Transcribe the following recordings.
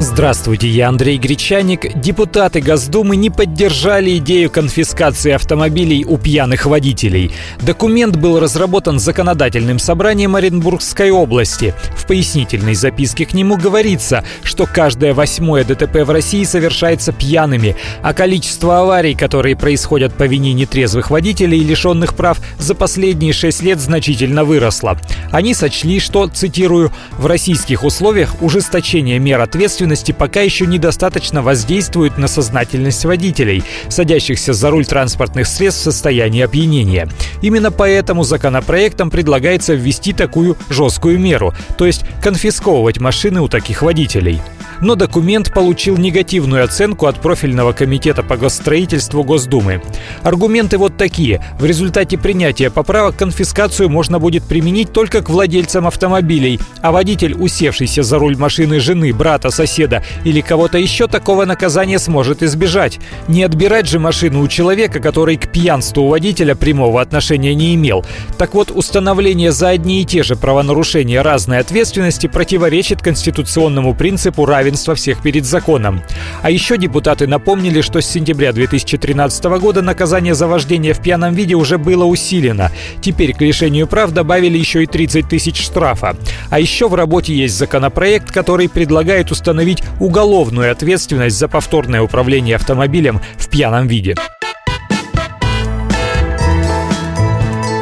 Здравствуйте, я Андрей Гречаник. Депутаты Госдумы не поддержали идею конфискации автомобилей у пьяных водителей. Документ был разработан законодательным собранием Оренбургской области. В пояснительной записке к нему говорится, что каждое восьмое ДТП в России совершается пьяными, а количество аварий, которые происходят по вине нетрезвых водителей и лишенных прав, за последние шесть лет значительно выросло. Они сочли, что, цитирую, «в российских условиях ужесточение мер ответственности ответственности пока еще недостаточно воздействует на сознательность водителей, садящихся за руль транспортных средств в состоянии опьянения. Именно поэтому законопроектом предлагается ввести такую жесткую меру, то есть конфисковывать машины у таких водителей но документ получил негативную оценку от профильного комитета по госстроительству Госдумы. Аргументы вот такие. В результате принятия поправок конфискацию можно будет применить только к владельцам автомобилей, а водитель, усевшийся за руль машины жены, брата, соседа или кого-то еще, такого наказания сможет избежать. Не отбирать же машину у человека, который к пьянству водителя прямого отношения не имел. Так вот, установление за одни и те же правонарушения разной ответственности противоречит конституционному принципу равенства равенства всех перед законом. А еще депутаты напомнили, что с сентября 2013 года наказание за вождение в пьяном виде уже было усилено. Теперь к лишению прав добавили еще и 30 тысяч штрафа. А еще в работе есть законопроект, который предлагает установить уголовную ответственность за повторное управление автомобилем в пьяном виде.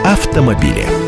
Автомобили.